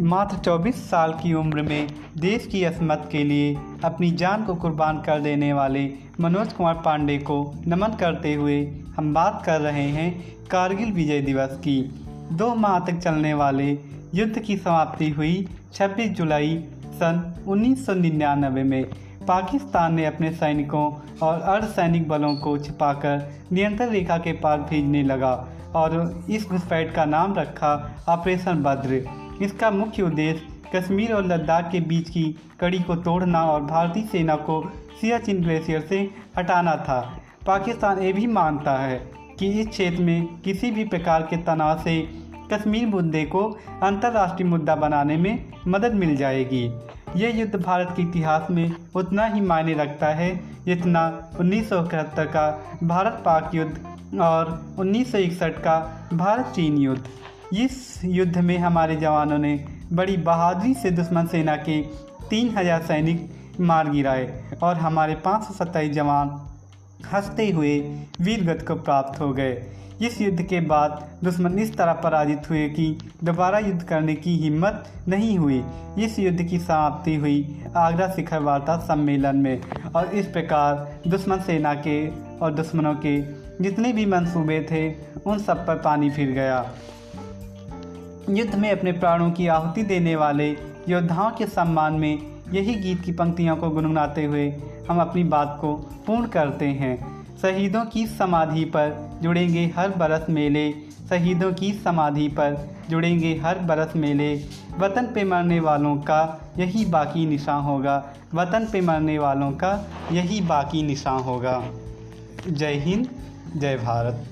मात्र 24 साल की उम्र में देश की असमत के लिए अपनी जान को कुर्बान कर देने वाले मनोज कुमार पांडे को नमन करते हुए हम बात कर रहे हैं कारगिल विजय दिवस की। दो माह तक चलने वाले युद्ध की समाप्ति हुई 26 जुलाई सन 1999 में। पाकिस्तान ने अपने सैनिकों और अर्धसैनिक बलों को छिपाकर नियंत्रण रेखा के पार भेजने लगा और इस घुसपैठ का नाम रखा ऑपरेशन बद्र। इसका मुख्य उद्देश्य कश्मीर और लद्दाख के बीच की कड़ी को तोड़ना और भारतीय सेना को सियाचिन ग्लेशियर से हटाना था। पाकिस्तान ये भी मानता है कि इस क्षेत्र में किसी भी प्रकार के तनाव से कश्मीर मुद्दे को अंतर्राष्ट्रीय मुद्दा बनाने में मदद मिल जाएगी। यह युद्ध भारत के इतिहास में उतना ही मायने रखता है, जितना उन्नीस सौ इकहत्तर का भारत पाक युद्ध और उन्नीस सौ इकसठ का भारत चीन युद्ध। इस युद्ध में हमारे जवानों ने बड़ी बहादुरी से दुश्मन सेना के तीन हज़ार सैनिक मार गिराए और हमारे पाँच सौ सत्ताईस जवान हँसते हुए वीरगत को प्राप्त हो गए। इस युद्ध के बाद दुश्मन इस तरह पराजित हुए कि दोबारा युद्ध करने की हिम्मत नहीं हुई। इस युद्ध की समाप्ति हुई आगरा शिखर वार्ता सम्मेलन में और इस प्रकार दुश्मन सेना के और दुश्मनों के जितने भी मंसूबे थे, उन सब पर पानी फिर गया। युद्ध में अपने प्राणों की आहुति देने वाले योद्धाओं के सम्मान में यही गीत की पंक्तियों को गुनगुनाते हुए हम अपनी बात को पूर्ण करते हैं। शहीदों की समाधि पर जुड़ेंगे हर बरस मेले। शहीदों की समाधि पर जुड़ेंगे हर बरस मेले। वतन पे मरने वालों का यही बाकी निशान होगा। वतन पे मरने वालों का यही बाकी निशान होगा। जय हिंद, जय भारत।